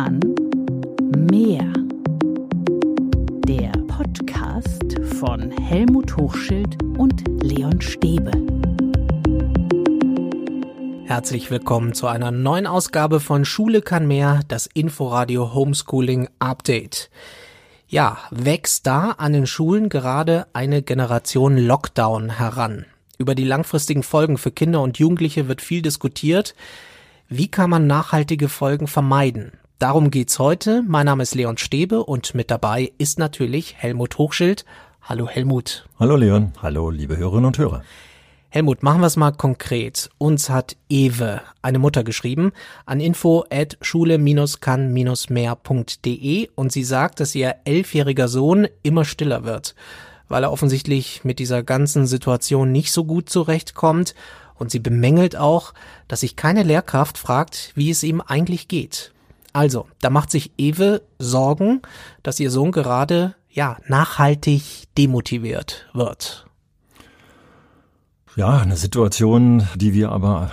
Roman Meer. Der Podcast von Helmut Hochschild und Leon Stäbe. Herzlich willkommen zu einer neuen Ausgabe von Schule kann mehr, das Inforadio Homeschooling Update. Ja, wächst da an den Schulen gerade eine Generation Lockdown heran. Über die langfristigen Folgen für Kinder und Jugendliche wird viel diskutiert. Wie kann man nachhaltige Folgen vermeiden? Darum geht's heute. Mein Name ist Leon Stäbe und mit dabei ist natürlich Helmut Hochschild. Hallo Helmut. Hallo Leon. Hallo liebe Hörerinnen und Hörer. Helmut, machen wir es mal konkret. Uns hat Ewe, eine Mutter, geschrieben an info at schule-kann-mehr.de und sie sagt, dass ihr elfjähriger Sohn immer stiller wird, weil er offensichtlich mit dieser ganzen Situation nicht so gut zurechtkommt und sie bemängelt auch, dass sich keine Lehrkraft fragt, wie es ihm eigentlich geht. Also, da macht sich Ewe Sorgen, dass ihr Sohn gerade, ja, nachhaltig demotiviert wird. Ja, eine Situation, die wir aber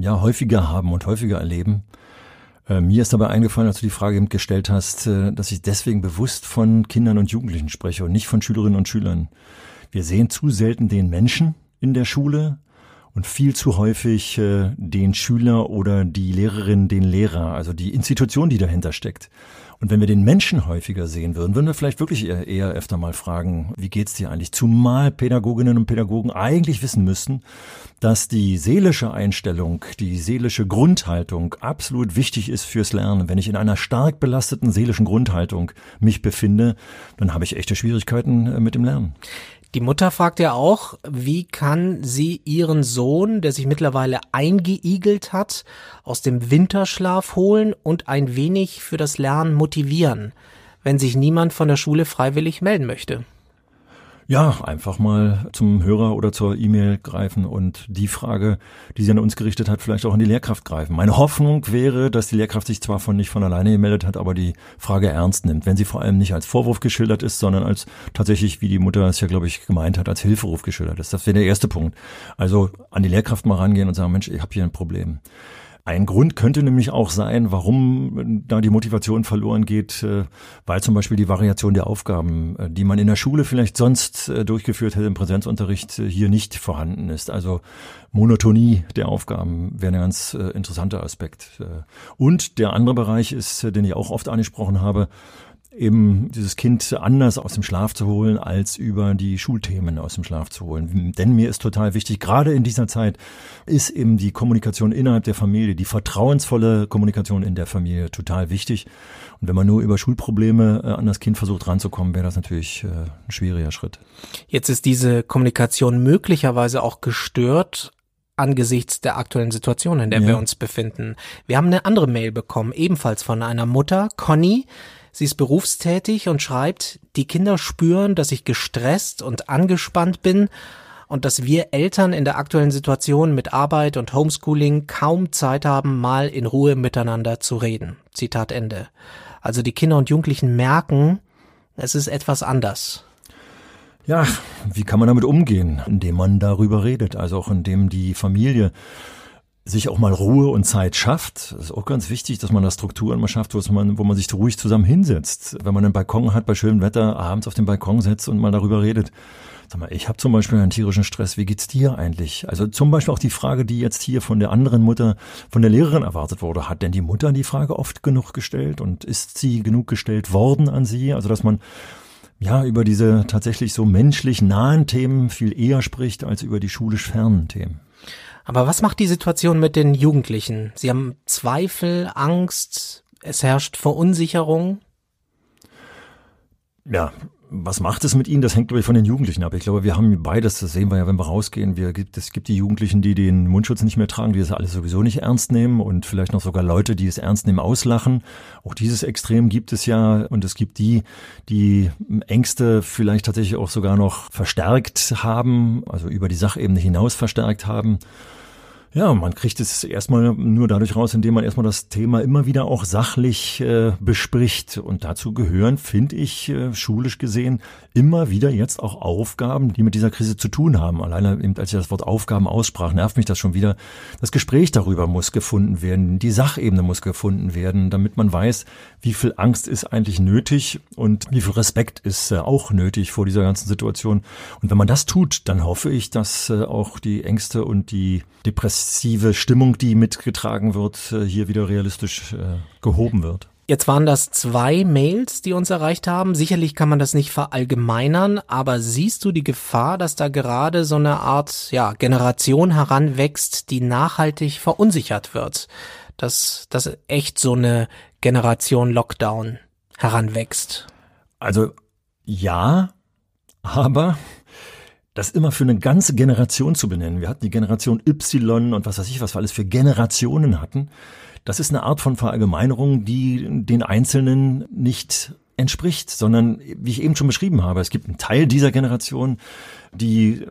ja häufiger haben und häufiger erleben. Äh, mir ist dabei eingefallen, als du die Frage gestellt hast, äh, dass ich deswegen bewusst von Kindern und Jugendlichen spreche und nicht von Schülerinnen und Schülern. Wir sehen zu selten den Menschen in der Schule, und viel zu häufig äh, den Schüler oder die Lehrerin, den Lehrer, also die Institution, die dahinter steckt. Und wenn wir den Menschen häufiger sehen würden, würden wir vielleicht wirklich eher, eher öfter mal fragen, wie geht's dir eigentlich? Zumal Pädagoginnen und Pädagogen eigentlich wissen müssen, dass die seelische Einstellung, die seelische Grundhaltung absolut wichtig ist fürs Lernen. Wenn ich in einer stark belasteten seelischen Grundhaltung mich befinde, dann habe ich echte Schwierigkeiten äh, mit dem Lernen. Die Mutter fragt ja auch, wie kann sie ihren Sohn, der sich mittlerweile eingeigelt hat, aus dem Winterschlaf holen und ein wenig für das Lernen motivieren, wenn sich niemand von der Schule freiwillig melden möchte. Ja, einfach mal zum Hörer oder zur E-Mail greifen und die Frage, die sie an uns gerichtet hat, vielleicht auch an die Lehrkraft greifen. Meine Hoffnung wäre, dass die Lehrkraft sich zwar von nicht von alleine gemeldet hat, aber die Frage ernst nimmt, wenn sie vor allem nicht als Vorwurf geschildert ist, sondern als tatsächlich, wie die Mutter es ja, glaube ich, gemeint hat, als Hilferuf geschildert ist. Das wäre der erste Punkt. Also an die Lehrkraft mal rangehen und sagen, Mensch, ich habe hier ein Problem. Ein Grund könnte nämlich auch sein, warum da die Motivation verloren geht, äh, weil zum Beispiel die Variation der Aufgaben, äh, die man in der Schule vielleicht sonst äh, durchgeführt hätte im Präsenzunterricht, hier nicht vorhanden ist. Also Monotonie der Aufgaben wäre ein ganz interessanter Aspekt. Und der andere Bereich ist, den ich auch oft angesprochen habe, eben dieses Kind anders aus dem Schlaf zu holen, als über die Schulthemen aus dem Schlaf zu holen. Denn mir ist total wichtig, gerade in dieser Zeit ist eben die Kommunikation innerhalb der Familie, die vertrauensvolle Kommunikation in der Familie total wichtig. Und wenn man nur über Schulprobleme äh, an das Kind versucht ranzukommen, wäre das natürlich äh, ein schwieriger Schritt. Jetzt ist diese Kommunikation möglicherweise auch gestört angesichts der aktuellen Situation, in der ja. wir uns befinden. Wir haben eine andere Mail bekommen, ebenfalls von einer Mutter, Conny, Sie ist berufstätig und schreibt, die Kinder spüren, dass ich gestresst und angespannt bin und dass wir Eltern in der aktuellen Situation mit Arbeit und Homeschooling kaum Zeit haben, mal in Ruhe miteinander zu reden. Zitat Ende. Also die Kinder und Jugendlichen merken, es ist etwas anders. Ja, wie kann man damit umgehen? Indem man darüber redet, also auch indem die Familie sich auch mal Ruhe und Zeit schafft. Das ist auch ganz wichtig, dass man da Strukturen mal schafft, wo man, wo man sich ruhig zusammen hinsetzt. Wenn man einen Balkon hat, bei schönem Wetter, abends auf dem Balkon setzt und mal darüber redet. Sag mal, ich habe zum Beispiel einen tierischen Stress. Wie geht's dir eigentlich? Also zum Beispiel auch die Frage, die jetzt hier von der anderen Mutter, von der Lehrerin erwartet wurde. Hat denn die Mutter die Frage oft genug gestellt und ist sie genug gestellt worden an sie? Also dass man ja über diese tatsächlich so menschlich nahen Themen viel eher spricht als über die schulisch fernen Themen. Aber was macht die Situation mit den Jugendlichen? Sie haben Zweifel, Angst, es herrscht Verunsicherung. Ja, was macht es mit ihnen? Das hängt, glaube ich, von den Jugendlichen ab. Ich glaube, wir haben beides, das sehen wir ja, wenn wir rausgehen. Wir, es gibt die Jugendlichen, die den Mundschutz nicht mehr tragen, die das alles sowieso nicht ernst nehmen und vielleicht noch sogar Leute, die es ernst nehmen, auslachen. Auch dieses Extrem gibt es ja und es gibt die, die Ängste vielleicht tatsächlich auch sogar noch verstärkt haben, also über die Sachebene hinaus verstärkt haben. Ja, man kriegt es erstmal nur dadurch raus, indem man erstmal das Thema immer wieder auch sachlich äh, bespricht. Und dazu gehören, finde ich, äh, schulisch gesehen, immer wieder jetzt auch Aufgaben, die mit dieser Krise zu tun haben. Alleine, eben, als ich das Wort Aufgaben aussprach, nervt mich das schon wieder. Das Gespräch darüber muss gefunden werden, die Sachebene muss gefunden werden, damit man weiß, wie viel Angst ist eigentlich nötig und wie viel Respekt ist äh, auch nötig vor dieser ganzen Situation. Und wenn man das tut, dann hoffe ich, dass äh, auch die Ängste und die depressive Stimmung, die mitgetragen wird, äh, hier wieder realistisch äh, gehoben wird. Jetzt waren das zwei Mails, die uns erreicht haben. Sicherlich kann man das nicht verallgemeinern, aber siehst du die Gefahr, dass da gerade so eine Art ja, Generation heranwächst, die nachhaltig verunsichert wird? Dass, dass echt so eine Generation Lockdown heranwächst? Also ja, aber das immer für eine ganze Generation zu benennen. Wir hatten die Generation Y und was weiß ich, was wir alles für Generationen hatten. Das ist eine Art von Verallgemeinerung, die den Einzelnen nicht entspricht, sondern wie ich eben schon beschrieben habe, es gibt einen Teil dieser Generation, die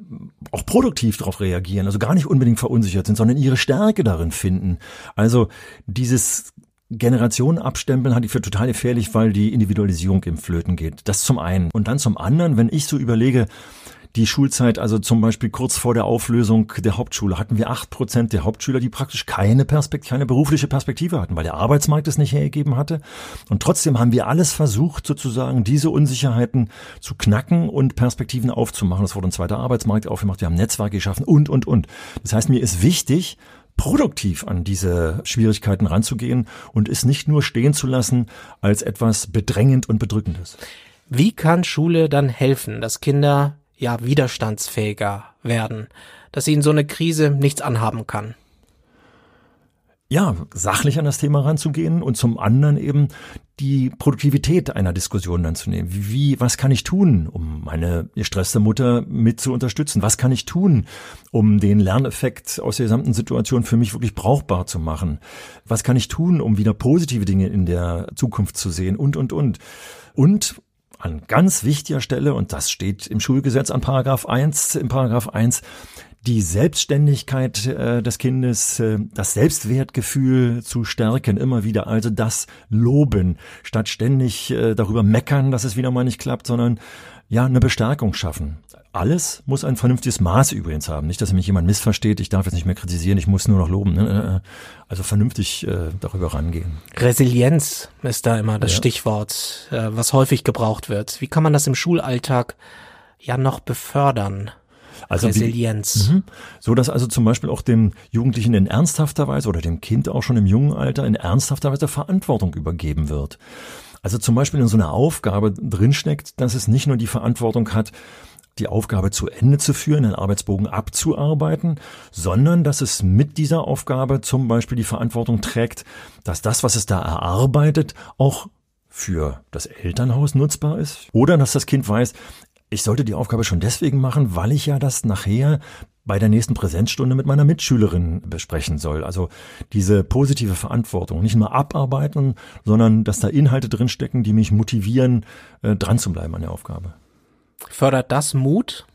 auch produktiv darauf reagieren, also gar nicht unbedingt verunsichert sind, sondern ihre Stärke darin finden. Also dieses Generationen abstempeln halte ich für total gefährlich, weil die Individualisierung im Flöten geht. Das zum einen. Und dann zum anderen, wenn ich so überlege, die Schulzeit, also zum Beispiel kurz vor der Auflösung der Hauptschule, hatten wir acht Prozent der Hauptschüler, die praktisch keine Perspektive, keine berufliche Perspektive hatten, weil der Arbeitsmarkt es nicht hergegeben hatte. Und trotzdem haben wir alles versucht, sozusagen diese Unsicherheiten zu knacken und Perspektiven aufzumachen. Es wurde ein zweiter Arbeitsmarkt aufgemacht, wir haben Netzwerke geschaffen und, und, und. Das heißt, mir ist wichtig, produktiv an diese Schwierigkeiten ranzugehen und es nicht nur stehen zu lassen als etwas bedrängend und bedrückendes. Wie kann Schule dann helfen, dass Kinder ja widerstandsfähiger werden, dass ihnen so eine Krise nichts anhaben kann. Ja, sachlich an das Thema ranzugehen und zum anderen eben die Produktivität einer Diskussion dann zu nehmen. Wie, was kann ich tun, um meine gestresste Mutter mit zu unterstützen? Was kann ich tun, um den Lerneffekt aus der gesamten Situation für mich wirklich brauchbar zu machen? Was kann ich tun, um wieder positive Dinge in der Zukunft zu sehen? Und, und, und. Und an ganz wichtiger Stelle, und das steht im Schulgesetz an Paragraph 1, im Paragraph 1, die Selbstständigkeit äh, des Kindes, äh, das Selbstwertgefühl zu stärken, immer wieder, also das Loben, statt ständig äh, darüber meckern, dass es wieder mal nicht klappt, sondern ja, eine Bestärkung schaffen. Alles muss ein vernünftiges Maß übrigens haben. Nicht, dass mich jemand missversteht, ich darf jetzt nicht mehr kritisieren, ich muss nur noch loben. Ne? Äh, äh. Also vernünftig äh, darüber rangehen. Resilienz ist da immer das ja. Stichwort, äh, was häufig gebraucht wird. Wie kann man das im Schulalltag ja noch befördern? Also Resilienz. Die, mhm. so dass also zum Beispiel auch dem Jugendlichen in ernsthafter Weise oder dem Kind auch schon im jungen Alter in ernsthafter Weise Verantwortung übergeben wird. Also zum Beispiel in so einer Aufgabe drinsteckt, dass es nicht nur die Verantwortung hat, die Aufgabe zu Ende zu führen, den Arbeitsbogen abzuarbeiten, sondern dass es mit dieser Aufgabe zum Beispiel die Verantwortung trägt, dass das, was es da erarbeitet, auch für das Elternhaus nutzbar ist. Oder dass das Kind weiß, ich sollte die Aufgabe schon deswegen machen, weil ich ja das nachher bei der nächsten Präsenzstunde mit meiner Mitschülerin besprechen soll. Also diese positive Verantwortung, nicht nur abarbeiten, sondern dass da Inhalte drinstecken, die mich motivieren, äh, dran zu bleiben an der Aufgabe. Fördert das Mut?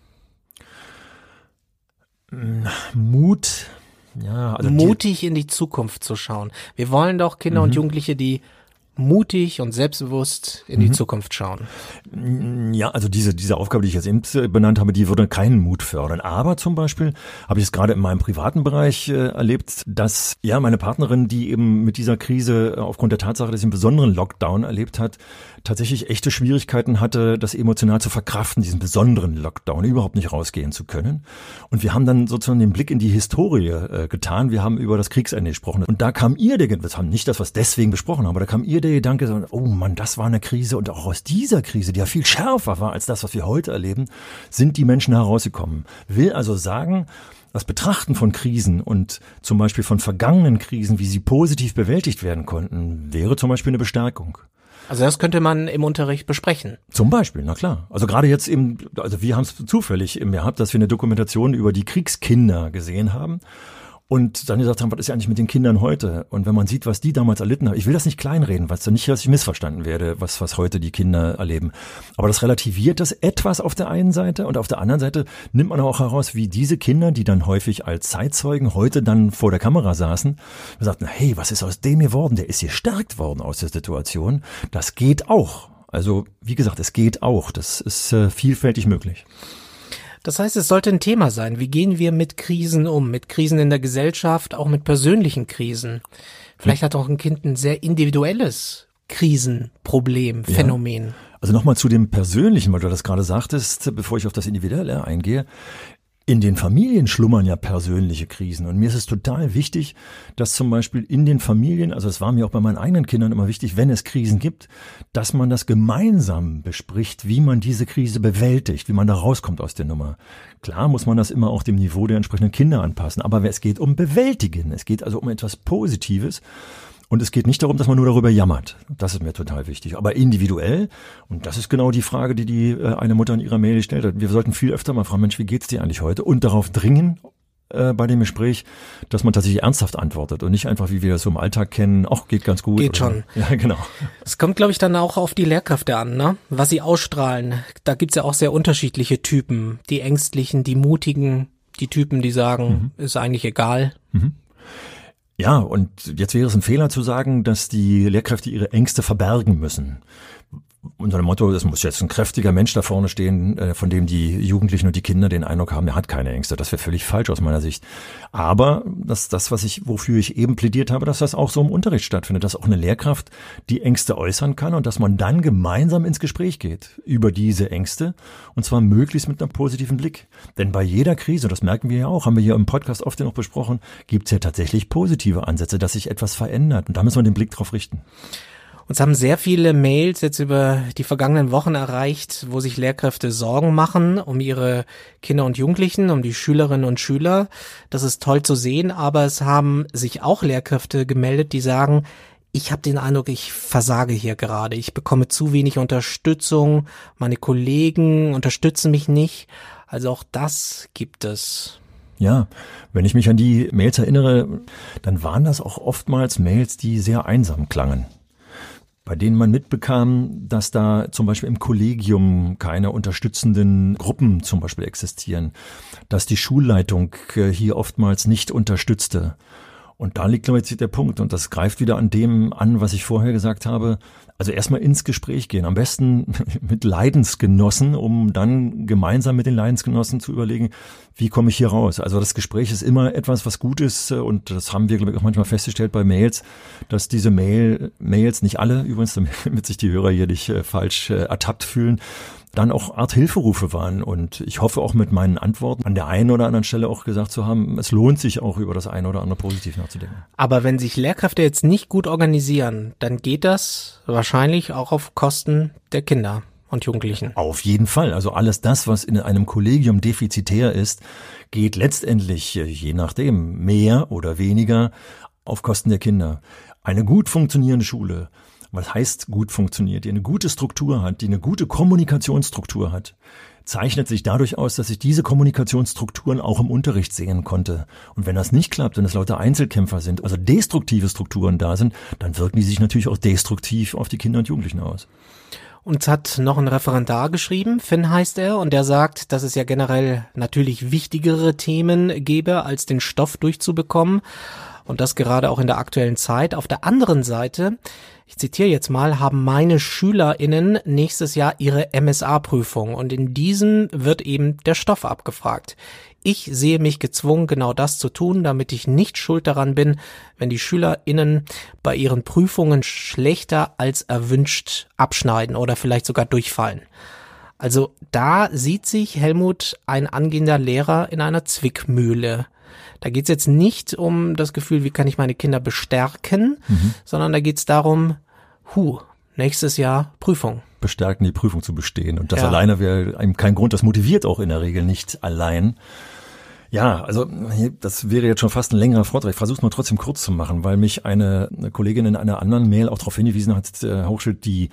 Mut, ja, also mutig die, in die Zukunft zu schauen. Wir wollen doch Kinder mhm. und Jugendliche, die mutig und selbstbewusst in die mhm. Zukunft schauen. Ja, also diese, diese Aufgabe, die ich jetzt eben benannt habe, die würde keinen Mut fördern. Aber zum Beispiel habe ich es gerade in meinem privaten Bereich äh, erlebt, dass ja meine Partnerin, die eben mit dieser Krise äh, aufgrund der Tatsache, dass sie einen besonderen Lockdown erlebt hat, tatsächlich echte Schwierigkeiten hatte, das emotional zu verkraften, diesen besonderen Lockdown, überhaupt nicht rausgehen zu können. Und wir haben dann sozusagen den Blick in die Historie äh, getan. Wir haben über das Kriegsende gesprochen. Und da kam ihr der, wir haben nicht das, was deswegen besprochen haben, aber da kam ihr der Gedanke, oh Mann, das war eine Krise. Und auch aus dieser Krise, die ja viel schärfer war als das, was wir heute erleben, sind die Menschen herausgekommen. Will also sagen, das Betrachten von Krisen und zum Beispiel von vergangenen Krisen, wie sie positiv bewältigt werden konnten, wäre zum Beispiel eine Bestärkung. Also das könnte man im Unterricht besprechen. Zum Beispiel, na klar. Also gerade jetzt eben, also wir haben es zufällig im gehabt, dass wir eine Dokumentation über die Kriegskinder gesehen haben. Und dann gesagt haben, was ist ja eigentlich mit den Kindern heute? Und wenn man sieht, was die damals erlitten haben, ich will das nicht kleinreden, was nicht, dass ich missverstanden werde, was, was heute die Kinder erleben. Aber das relativiert das etwas auf der einen Seite und auf der anderen Seite nimmt man auch heraus, wie diese Kinder, die dann häufig als Zeitzeugen heute dann vor der Kamera saßen, sagten, hey, was ist aus dem geworden? Der ist gestärkt worden aus der Situation. Das geht auch. Also, wie gesagt, es geht auch. Das ist äh, vielfältig möglich. Das heißt, es sollte ein Thema sein. Wie gehen wir mit Krisen um? Mit Krisen in der Gesellschaft, auch mit persönlichen Krisen. Vielleicht hat auch ein Kind ein sehr individuelles Krisenproblem, Phänomen. Ja. Also nochmal zu dem Persönlichen, weil du das gerade sagtest, bevor ich auf das Individuelle eingehe. In den Familien schlummern ja persönliche Krisen. Und mir ist es total wichtig, dass zum Beispiel in den Familien, also es war mir auch bei meinen eigenen Kindern immer wichtig, wenn es Krisen gibt, dass man das gemeinsam bespricht, wie man diese Krise bewältigt, wie man da rauskommt aus der Nummer. Klar muss man das immer auch dem Niveau der entsprechenden Kinder anpassen, aber es geht um Bewältigen. Es geht also um etwas Positives. Und es geht nicht darum, dass man nur darüber jammert. Das ist mir total wichtig. Aber individuell, und das ist genau die Frage, die die äh, eine Mutter in ihrer Mail gestellt hat. Wir sollten viel öfter mal fragen, Mensch, wie geht's dir eigentlich heute? Und darauf dringen, äh, bei dem Gespräch, dass man tatsächlich ernsthaft antwortet und nicht einfach, wie wir das so im Alltag kennen, ach, geht ganz gut. Geht schon. Ja, genau. Es kommt, glaube ich, dann auch auf die Lehrkräfte an, ne? was sie ausstrahlen. Da gibt's ja auch sehr unterschiedliche Typen. Die Ängstlichen, die Mutigen, die Typen, die sagen, mhm. ist eigentlich egal. Mhm. Ja, und jetzt wäre es ein Fehler zu sagen, dass die Lehrkräfte ihre Ängste verbergen müssen unter dem Motto, es muss jetzt ein kräftiger Mensch da vorne stehen, äh, von dem die Jugendlichen und die Kinder den Eindruck haben, er hat keine Ängste. Das wäre völlig falsch aus meiner Sicht. Aber das, das, was ich, wofür ich eben plädiert habe, dass das auch so im Unterricht stattfindet, dass auch eine Lehrkraft die Ängste äußern kann und dass man dann gemeinsam ins Gespräch geht über diese Ängste und zwar möglichst mit einem positiven Blick. Denn bei jeder Krise, das merken wir ja auch, haben wir hier im Podcast oft noch besprochen, gibt es ja tatsächlich positive Ansätze, dass sich etwas verändert. Und da müssen wir den Blick drauf richten. Uns haben sehr viele Mails jetzt über die vergangenen Wochen erreicht, wo sich Lehrkräfte Sorgen machen um ihre Kinder und Jugendlichen, um die Schülerinnen und Schüler. Das ist toll zu sehen, aber es haben sich auch Lehrkräfte gemeldet, die sagen, ich habe den Eindruck, ich versage hier gerade. Ich bekomme zu wenig Unterstützung. Meine Kollegen unterstützen mich nicht. Also auch das gibt es. Ja, wenn ich mich an die Mails erinnere, dann waren das auch oftmals Mails, die sehr einsam klangen bei denen man mitbekam, dass da zum Beispiel im Kollegium keine unterstützenden Gruppen zum Beispiel existieren, dass die Schulleitung äh, hier oftmals nicht unterstützte. Und da liegt, glaube ich, der Punkt. Und das greift wieder an dem an, was ich vorher gesagt habe. Also erstmal ins Gespräch gehen. Am besten mit Leidensgenossen, um dann gemeinsam mit den Leidensgenossen zu überlegen, wie komme ich hier raus. Also das Gespräch ist immer etwas, was gut ist. Und das haben wir, glaube ich, auch manchmal festgestellt bei Mails, dass diese Mail, Mails, nicht alle übrigens, damit sich die Hörer hier nicht äh, falsch äh, ertappt fühlen, dann auch Art Hilferufe waren. Und ich hoffe auch mit meinen Antworten an der einen oder anderen Stelle auch gesagt zu haben, es lohnt sich auch über das eine oder andere positiv nachzudenken. Aber wenn sich Lehrkräfte jetzt nicht gut organisieren, dann geht das wahrscheinlich auch auf Kosten der Kinder und Jugendlichen. Auf jeden Fall. Also alles das, was in einem Kollegium defizitär ist, geht letztendlich, äh, je nachdem, mehr oder weniger auf Kosten der Kinder. Eine gut funktionierende Schule was heißt gut funktioniert, die eine gute Struktur hat, die eine gute Kommunikationsstruktur hat, zeichnet sich dadurch aus, dass ich diese Kommunikationsstrukturen auch im Unterricht sehen konnte. Und wenn das nicht klappt, wenn es lauter Einzelkämpfer sind, also destruktive Strukturen da sind, dann wirken die sich natürlich auch destruktiv auf die Kinder und Jugendlichen aus. Uns hat noch ein Referendar geschrieben, Finn heißt er, und der sagt, dass es ja generell natürlich wichtigere Themen gäbe, als den Stoff durchzubekommen. Und das gerade auch in der aktuellen Zeit. Auf der anderen Seite ich zitiere jetzt mal, haben meine SchülerInnen nächstes Jahr ihre MSA-Prüfung und in diesem wird eben der Stoff abgefragt. Ich sehe mich gezwungen, genau das zu tun, damit ich nicht schuld daran bin, wenn die SchülerInnen bei ihren Prüfungen schlechter als erwünscht abschneiden oder vielleicht sogar durchfallen. Also da sieht sich Helmut ein angehender Lehrer in einer Zwickmühle. Da geht es jetzt nicht um das Gefühl, wie kann ich meine Kinder bestärken, mhm. sondern da geht es darum, hu, nächstes Jahr Prüfung. Bestärken, die Prüfung zu bestehen. Und das ja. alleine wäre einem kein Grund, das motiviert auch in der Regel nicht allein. Ja, also das wäre jetzt schon fast ein längerer Vortrag. Ich versuche es mal trotzdem kurz zu machen, weil mich eine, Kollegin in einer anderen Mail auch darauf hingewiesen hat, äh, Hochschild, die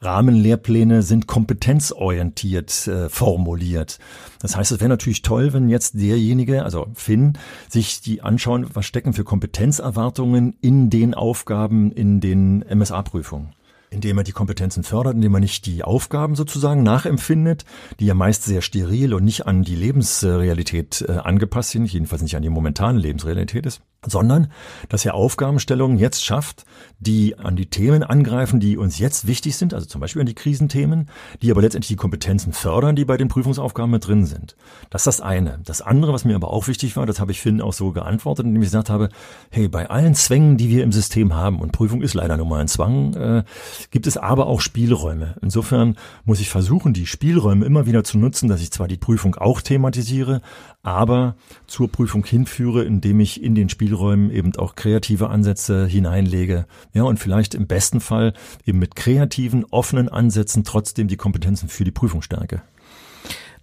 Rahmenlehrpläne sind kompetenzorientiert äh, formuliert. Das heißt, es wäre natürlich toll, wenn jetzt derjenige, also Finn, sich die anschauen, was stecken für Kompetenzerwartungen in den Aufgaben in den MSA-Prüfungen indem er die Kompetenzen fördert, indem er nicht die Aufgaben sozusagen nachempfindet, die ja meist sehr steril und nicht an die Lebensrealität äh, angepasst sind, jedenfalls nicht an die momentane Lebensrealität ist sondern dass er Aufgabenstellungen jetzt schafft, die an die Themen angreifen, die uns jetzt wichtig sind, also zum Beispiel an die Krisenthemen, die aber letztendlich die Kompetenzen fördern, die bei den Prüfungsaufgaben mit drin sind. Das ist das eine. Das andere, was mir aber auch wichtig war, das habe ich Finn auch so geantwortet, indem ich gesagt habe, hey, bei allen Zwängen, die wir im System haben, und Prüfung ist leider nur mal ein Zwang, äh, gibt es aber auch Spielräume. Insofern muss ich versuchen, die Spielräume immer wieder zu nutzen, dass ich zwar die Prüfung auch thematisiere, aber zur Prüfung hinführe, indem ich in den Spielräumen eben auch kreative Ansätze hineinlege. Ja, und vielleicht im besten Fall eben mit kreativen, offenen Ansätzen trotzdem die Kompetenzen für die Prüfung stärke.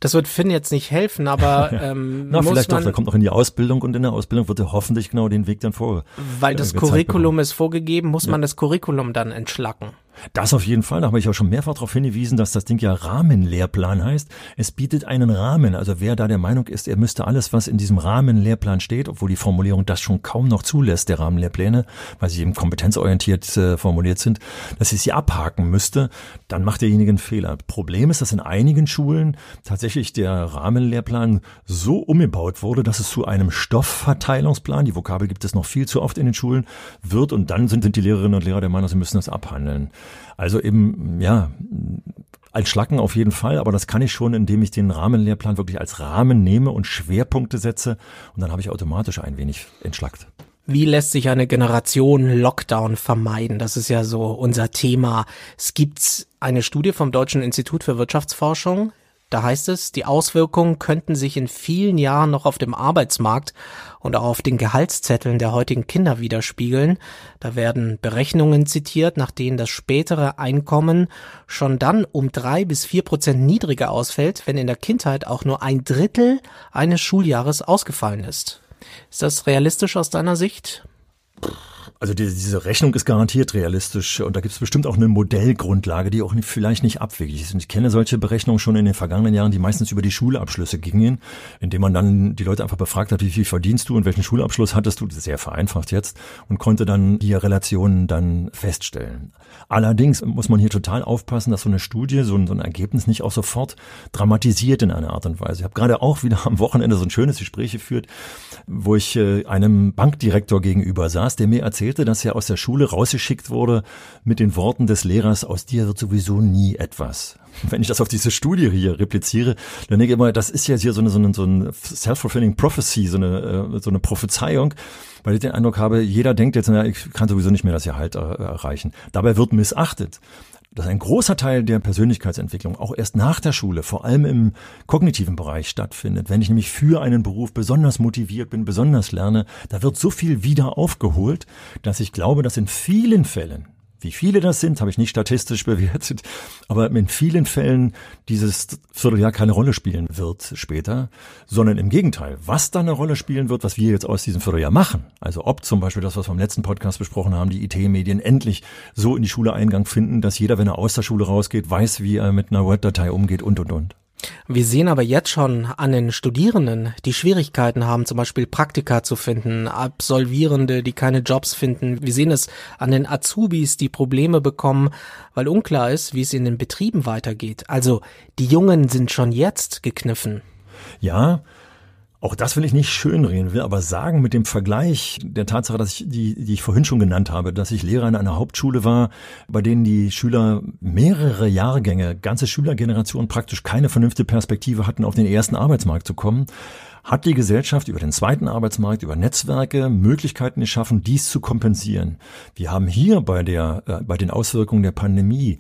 Das wird Finn jetzt nicht helfen, aber ähm, Na, vielleicht doch, der kommt auch in die Ausbildung und in der Ausbildung wird er hoffentlich genau den Weg dann vor. Weil das äh, Curriculum ist vorgegeben, muss ja. man das Curriculum dann entschlacken. Das auf jeden Fall. Da habe ich auch schon mehrfach darauf hingewiesen, dass das Ding ja Rahmenlehrplan heißt. Es bietet einen Rahmen. Also wer da der Meinung ist, er müsste alles, was in diesem Rahmenlehrplan steht, obwohl die Formulierung das schon kaum noch zulässt, der Rahmenlehrpläne, weil sie eben kompetenzorientiert äh, formuliert sind, dass ich sie abhaken müsste, dann macht derjenige einen Fehler. Problem ist, dass in einigen Schulen tatsächlich der Rahmenlehrplan so umgebaut wurde, dass es zu einem Stoffverteilungsplan, die Vokabel gibt es noch viel zu oft in den Schulen, wird und dann sind die Lehrerinnen und Lehrer der Meinung, sie müssen das abhandeln. Also eben, ja, als Schlacken auf jeden Fall, aber das kann ich schon, indem ich den Rahmenlehrplan wirklich als Rahmen nehme und Schwerpunkte setze und dann habe ich automatisch ein wenig entschlackt. Wie lässt sich eine Generation Lockdown vermeiden? Das ist ja so unser Thema. Es gibt eine Studie vom Deutschen Institut für Wirtschaftsforschung, da heißt es, die Auswirkungen könnten sich in vielen Jahren noch auf dem Arbeitsmarkt und auch auf den Gehaltszetteln der heutigen Kinder widerspiegeln. Da werden Berechnungen zitiert, nach denen das spätere Einkommen schon dann um drei bis vier Prozent niedriger ausfällt, wenn in der Kindheit auch nur ein Drittel eines Schuljahres ausgefallen ist. Ist das realistisch aus deiner Sicht? Also die, diese Rechnung ist garantiert realistisch und da gibt es bestimmt auch eine Modellgrundlage, die auch vielleicht nicht abwegig ist. Und ich kenne solche Berechnungen schon in den vergangenen Jahren, die meistens über die Schulabschlüsse gingen, indem man dann die Leute einfach befragt hat, wie viel verdienst du und welchen Schulabschluss hattest du, sehr vereinfacht jetzt, und konnte dann die Relationen dann feststellen. Allerdings muss man hier total aufpassen, dass so eine Studie, so ein, so ein Ergebnis nicht auch sofort dramatisiert in einer Art und Weise. Ich habe gerade auch wieder am Wochenende so ein schönes Gespräch geführt, wo ich äh, einem Bankdirektor gegenüber saß, der mir erzählte, dass er aus der Schule rausgeschickt wurde mit den Worten des Lehrers, aus dir wird sowieso nie etwas. Wenn ich das auf diese Studie hier repliziere, dann denke ich immer, das ist ja hier so eine, so eine, so eine self-fulfilling prophecy, so eine, äh, so eine Prophezeiung, weil ich den Eindruck habe, jeder denkt jetzt, na, ich kann sowieso nicht mehr das Gehalt erreichen. Dabei wird missachtet dass ein großer Teil der Persönlichkeitsentwicklung auch erst nach der Schule, vor allem im kognitiven Bereich stattfindet. Wenn ich nämlich für einen Beruf besonders motiviert bin, besonders lerne, da wird so viel wieder aufgeholt, dass ich glaube, dass in vielen Fällen wie viele das sind, habe ich nicht statistisch bewertet, aber in vielen Fällen dieses Vierteljahr keine Rolle spielen wird später, sondern im Gegenteil, was da eine Rolle spielen wird, was wir jetzt aus diesem Vierteljahr machen. Also ob zum Beispiel das, was wir im letzten Podcast besprochen haben, die IT-Medien endlich so in die Schule Eingang finden, dass jeder, wenn er aus der Schule rausgeht, weiß, wie er mit einer Word-Datei umgeht und, und, und. Wir sehen aber jetzt schon an den Studierenden, die Schwierigkeiten haben, zum Beispiel Praktika zu finden, Absolvierende, die keine Jobs finden. Wir sehen es an den Azubis, die Probleme bekommen, weil unklar ist, wie es in den Betrieben weitergeht. Also die Jungen sind schon jetzt gekniffen. Ja, auch das will ich nicht schönreden, will aber sagen mit dem Vergleich der Tatsache, dass ich die, die ich vorhin schon genannt habe, dass ich Lehrer in einer Hauptschule war, bei denen die Schüler mehrere Jahrgänge, ganze Schülergenerationen praktisch keine vernünftige Perspektive hatten, auf den ersten Arbeitsmarkt zu kommen, hat die Gesellschaft über den zweiten Arbeitsmarkt, über Netzwerke Möglichkeiten geschaffen, dies zu kompensieren. Wir haben hier bei der, äh, bei den Auswirkungen der Pandemie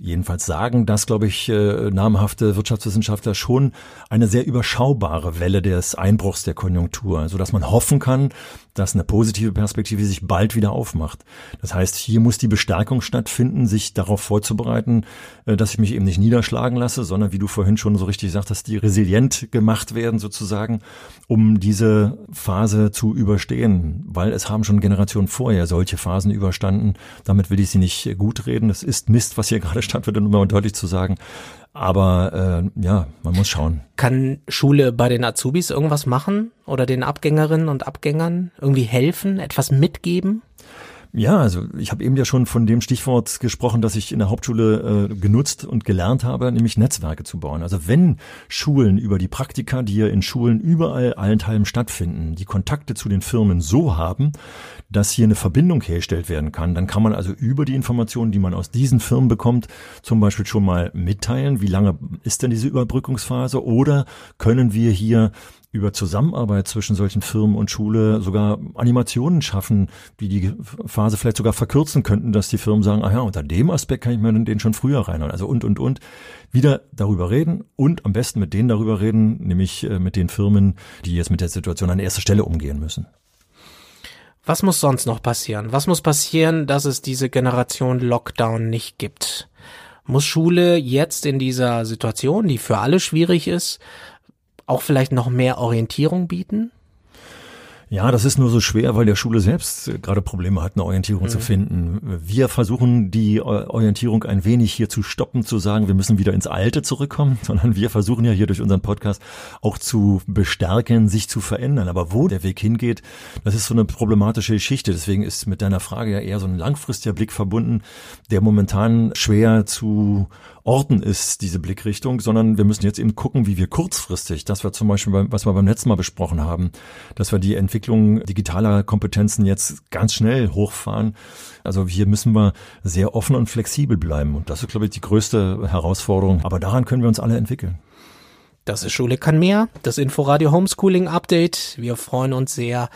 jedenfalls sagen das, glaube ich, äh, namhafte Wirtschaftswissenschaftler schon eine sehr überschaubare Welle des Einbruchs der Konjunktur, so dass man hoffen kann, dass eine positive Perspektive sich bald wieder aufmacht. Das heißt, hier muss die Bestärkung stattfinden, sich darauf vorzubereiten, äh, dass ich mich eben nicht niederschlagen lasse, sondern wie du vorhin schon so richtig sagtest, die resilient gemacht werden sozusagen, um diese Phase zu überstehen, weil es haben schon Generationen vorher solche Phasen überstanden. Damit will ich sie nicht gut reden. Es ist Mist, was hier gerade Stadt wird, um mal deutlich zu sagen. Aber äh, ja, man muss schauen. Kann Schule bei den Azubis irgendwas machen oder den Abgängerinnen und Abgängern irgendwie helfen, etwas mitgeben? Ja, also ich habe eben ja schon von dem Stichwort gesprochen, das ich in der Hauptschule äh, genutzt und gelernt habe, nämlich Netzwerke zu bauen. Also wenn Schulen über die Praktika, die ja in Schulen überall allenthalben stattfinden, die Kontakte zu den Firmen so haben, dass hier eine Verbindung hergestellt werden kann, dann kann man also über die Informationen, die man aus diesen Firmen bekommt, zum Beispiel schon mal mitteilen, wie lange ist denn diese Überbrückungsphase oder können wir hier über Zusammenarbeit zwischen solchen Firmen und Schule sogar Animationen schaffen, die die Phase vielleicht sogar verkürzen könnten, dass die Firmen sagen, ah ja, unter dem Aspekt kann ich mir den schon früher reinholen. Also und, und, und. Wieder darüber reden und am besten mit denen darüber reden, nämlich äh, mit den Firmen, die jetzt mit der Situation an erster Stelle umgehen müssen. Was muss sonst noch passieren? Was muss passieren, dass es diese Generation Lockdown nicht gibt? Muss Schule jetzt in dieser Situation, die für alle schwierig ist, auch vielleicht noch mehr Orientierung bieten? Ja, das ist nur so schwer, weil der Schule selbst äh, gerade Probleme hat, eine Orientierung mhm. zu finden. Wir versuchen die Orientierung ein wenig hier zu stoppen, zu sagen, wir müssen wieder ins Alte zurückkommen, sondern wir versuchen ja hier durch unseren Podcast auch zu bestärken, sich zu verändern. Aber wo der Weg hingeht, das ist so eine problematische Geschichte. Deswegen ist mit deiner Frage ja eher so ein langfristiger Blick verbunden, der momentan schwer zu orten ist, diese Blickrichtung, sondern wir müssen jetzt eben gucken, wie wir kurzfristig, das war zum Beispiel, was wir beim letzten Mal besprochen haben, dass wir die Entwicklung digitaler Kompetenzen jetzt ganz schnell hochfahren. Also hier müssen wir sehr offen und flexibel bleiben. Und das ist, glaube ich, die größte Herausforderung. Aber daran können wir uns alle entwickeln. Das ist Schule kann mehr, das Inforadio Homeschooling Update. Wir freuen uns sehr,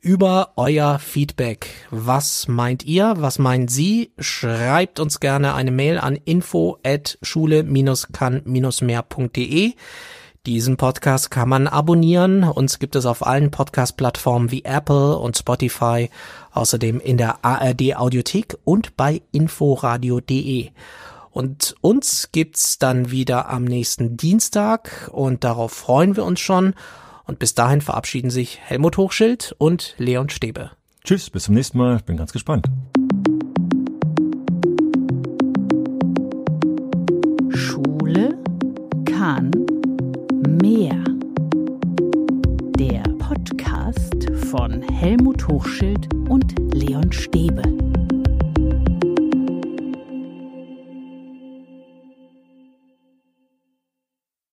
über euer Feedback. Was meint ihr? Was meint Sie? Schreibt uns gerne eine Mail an info at schule-kann-mehr.de. Diesen Podcast kann man abonnieren. Uns gibt es auf allen Podcast-Plattformen wie Apple und Spotify, außerdem in der ARD Audiothek und bei inforadio.de. Und uns gibt's dann wieder am nächsten Dienstag und darauf freuen wir uns schon. Und bis dahin verabschieden sich Helmut Hochschild und Leon Stäbe. Tschüss, bis zum nächsten Mal. Bin ganz gespannt. Schule kann mehr. Der Podcast von Helmut Hochschild und Leon Stäbe.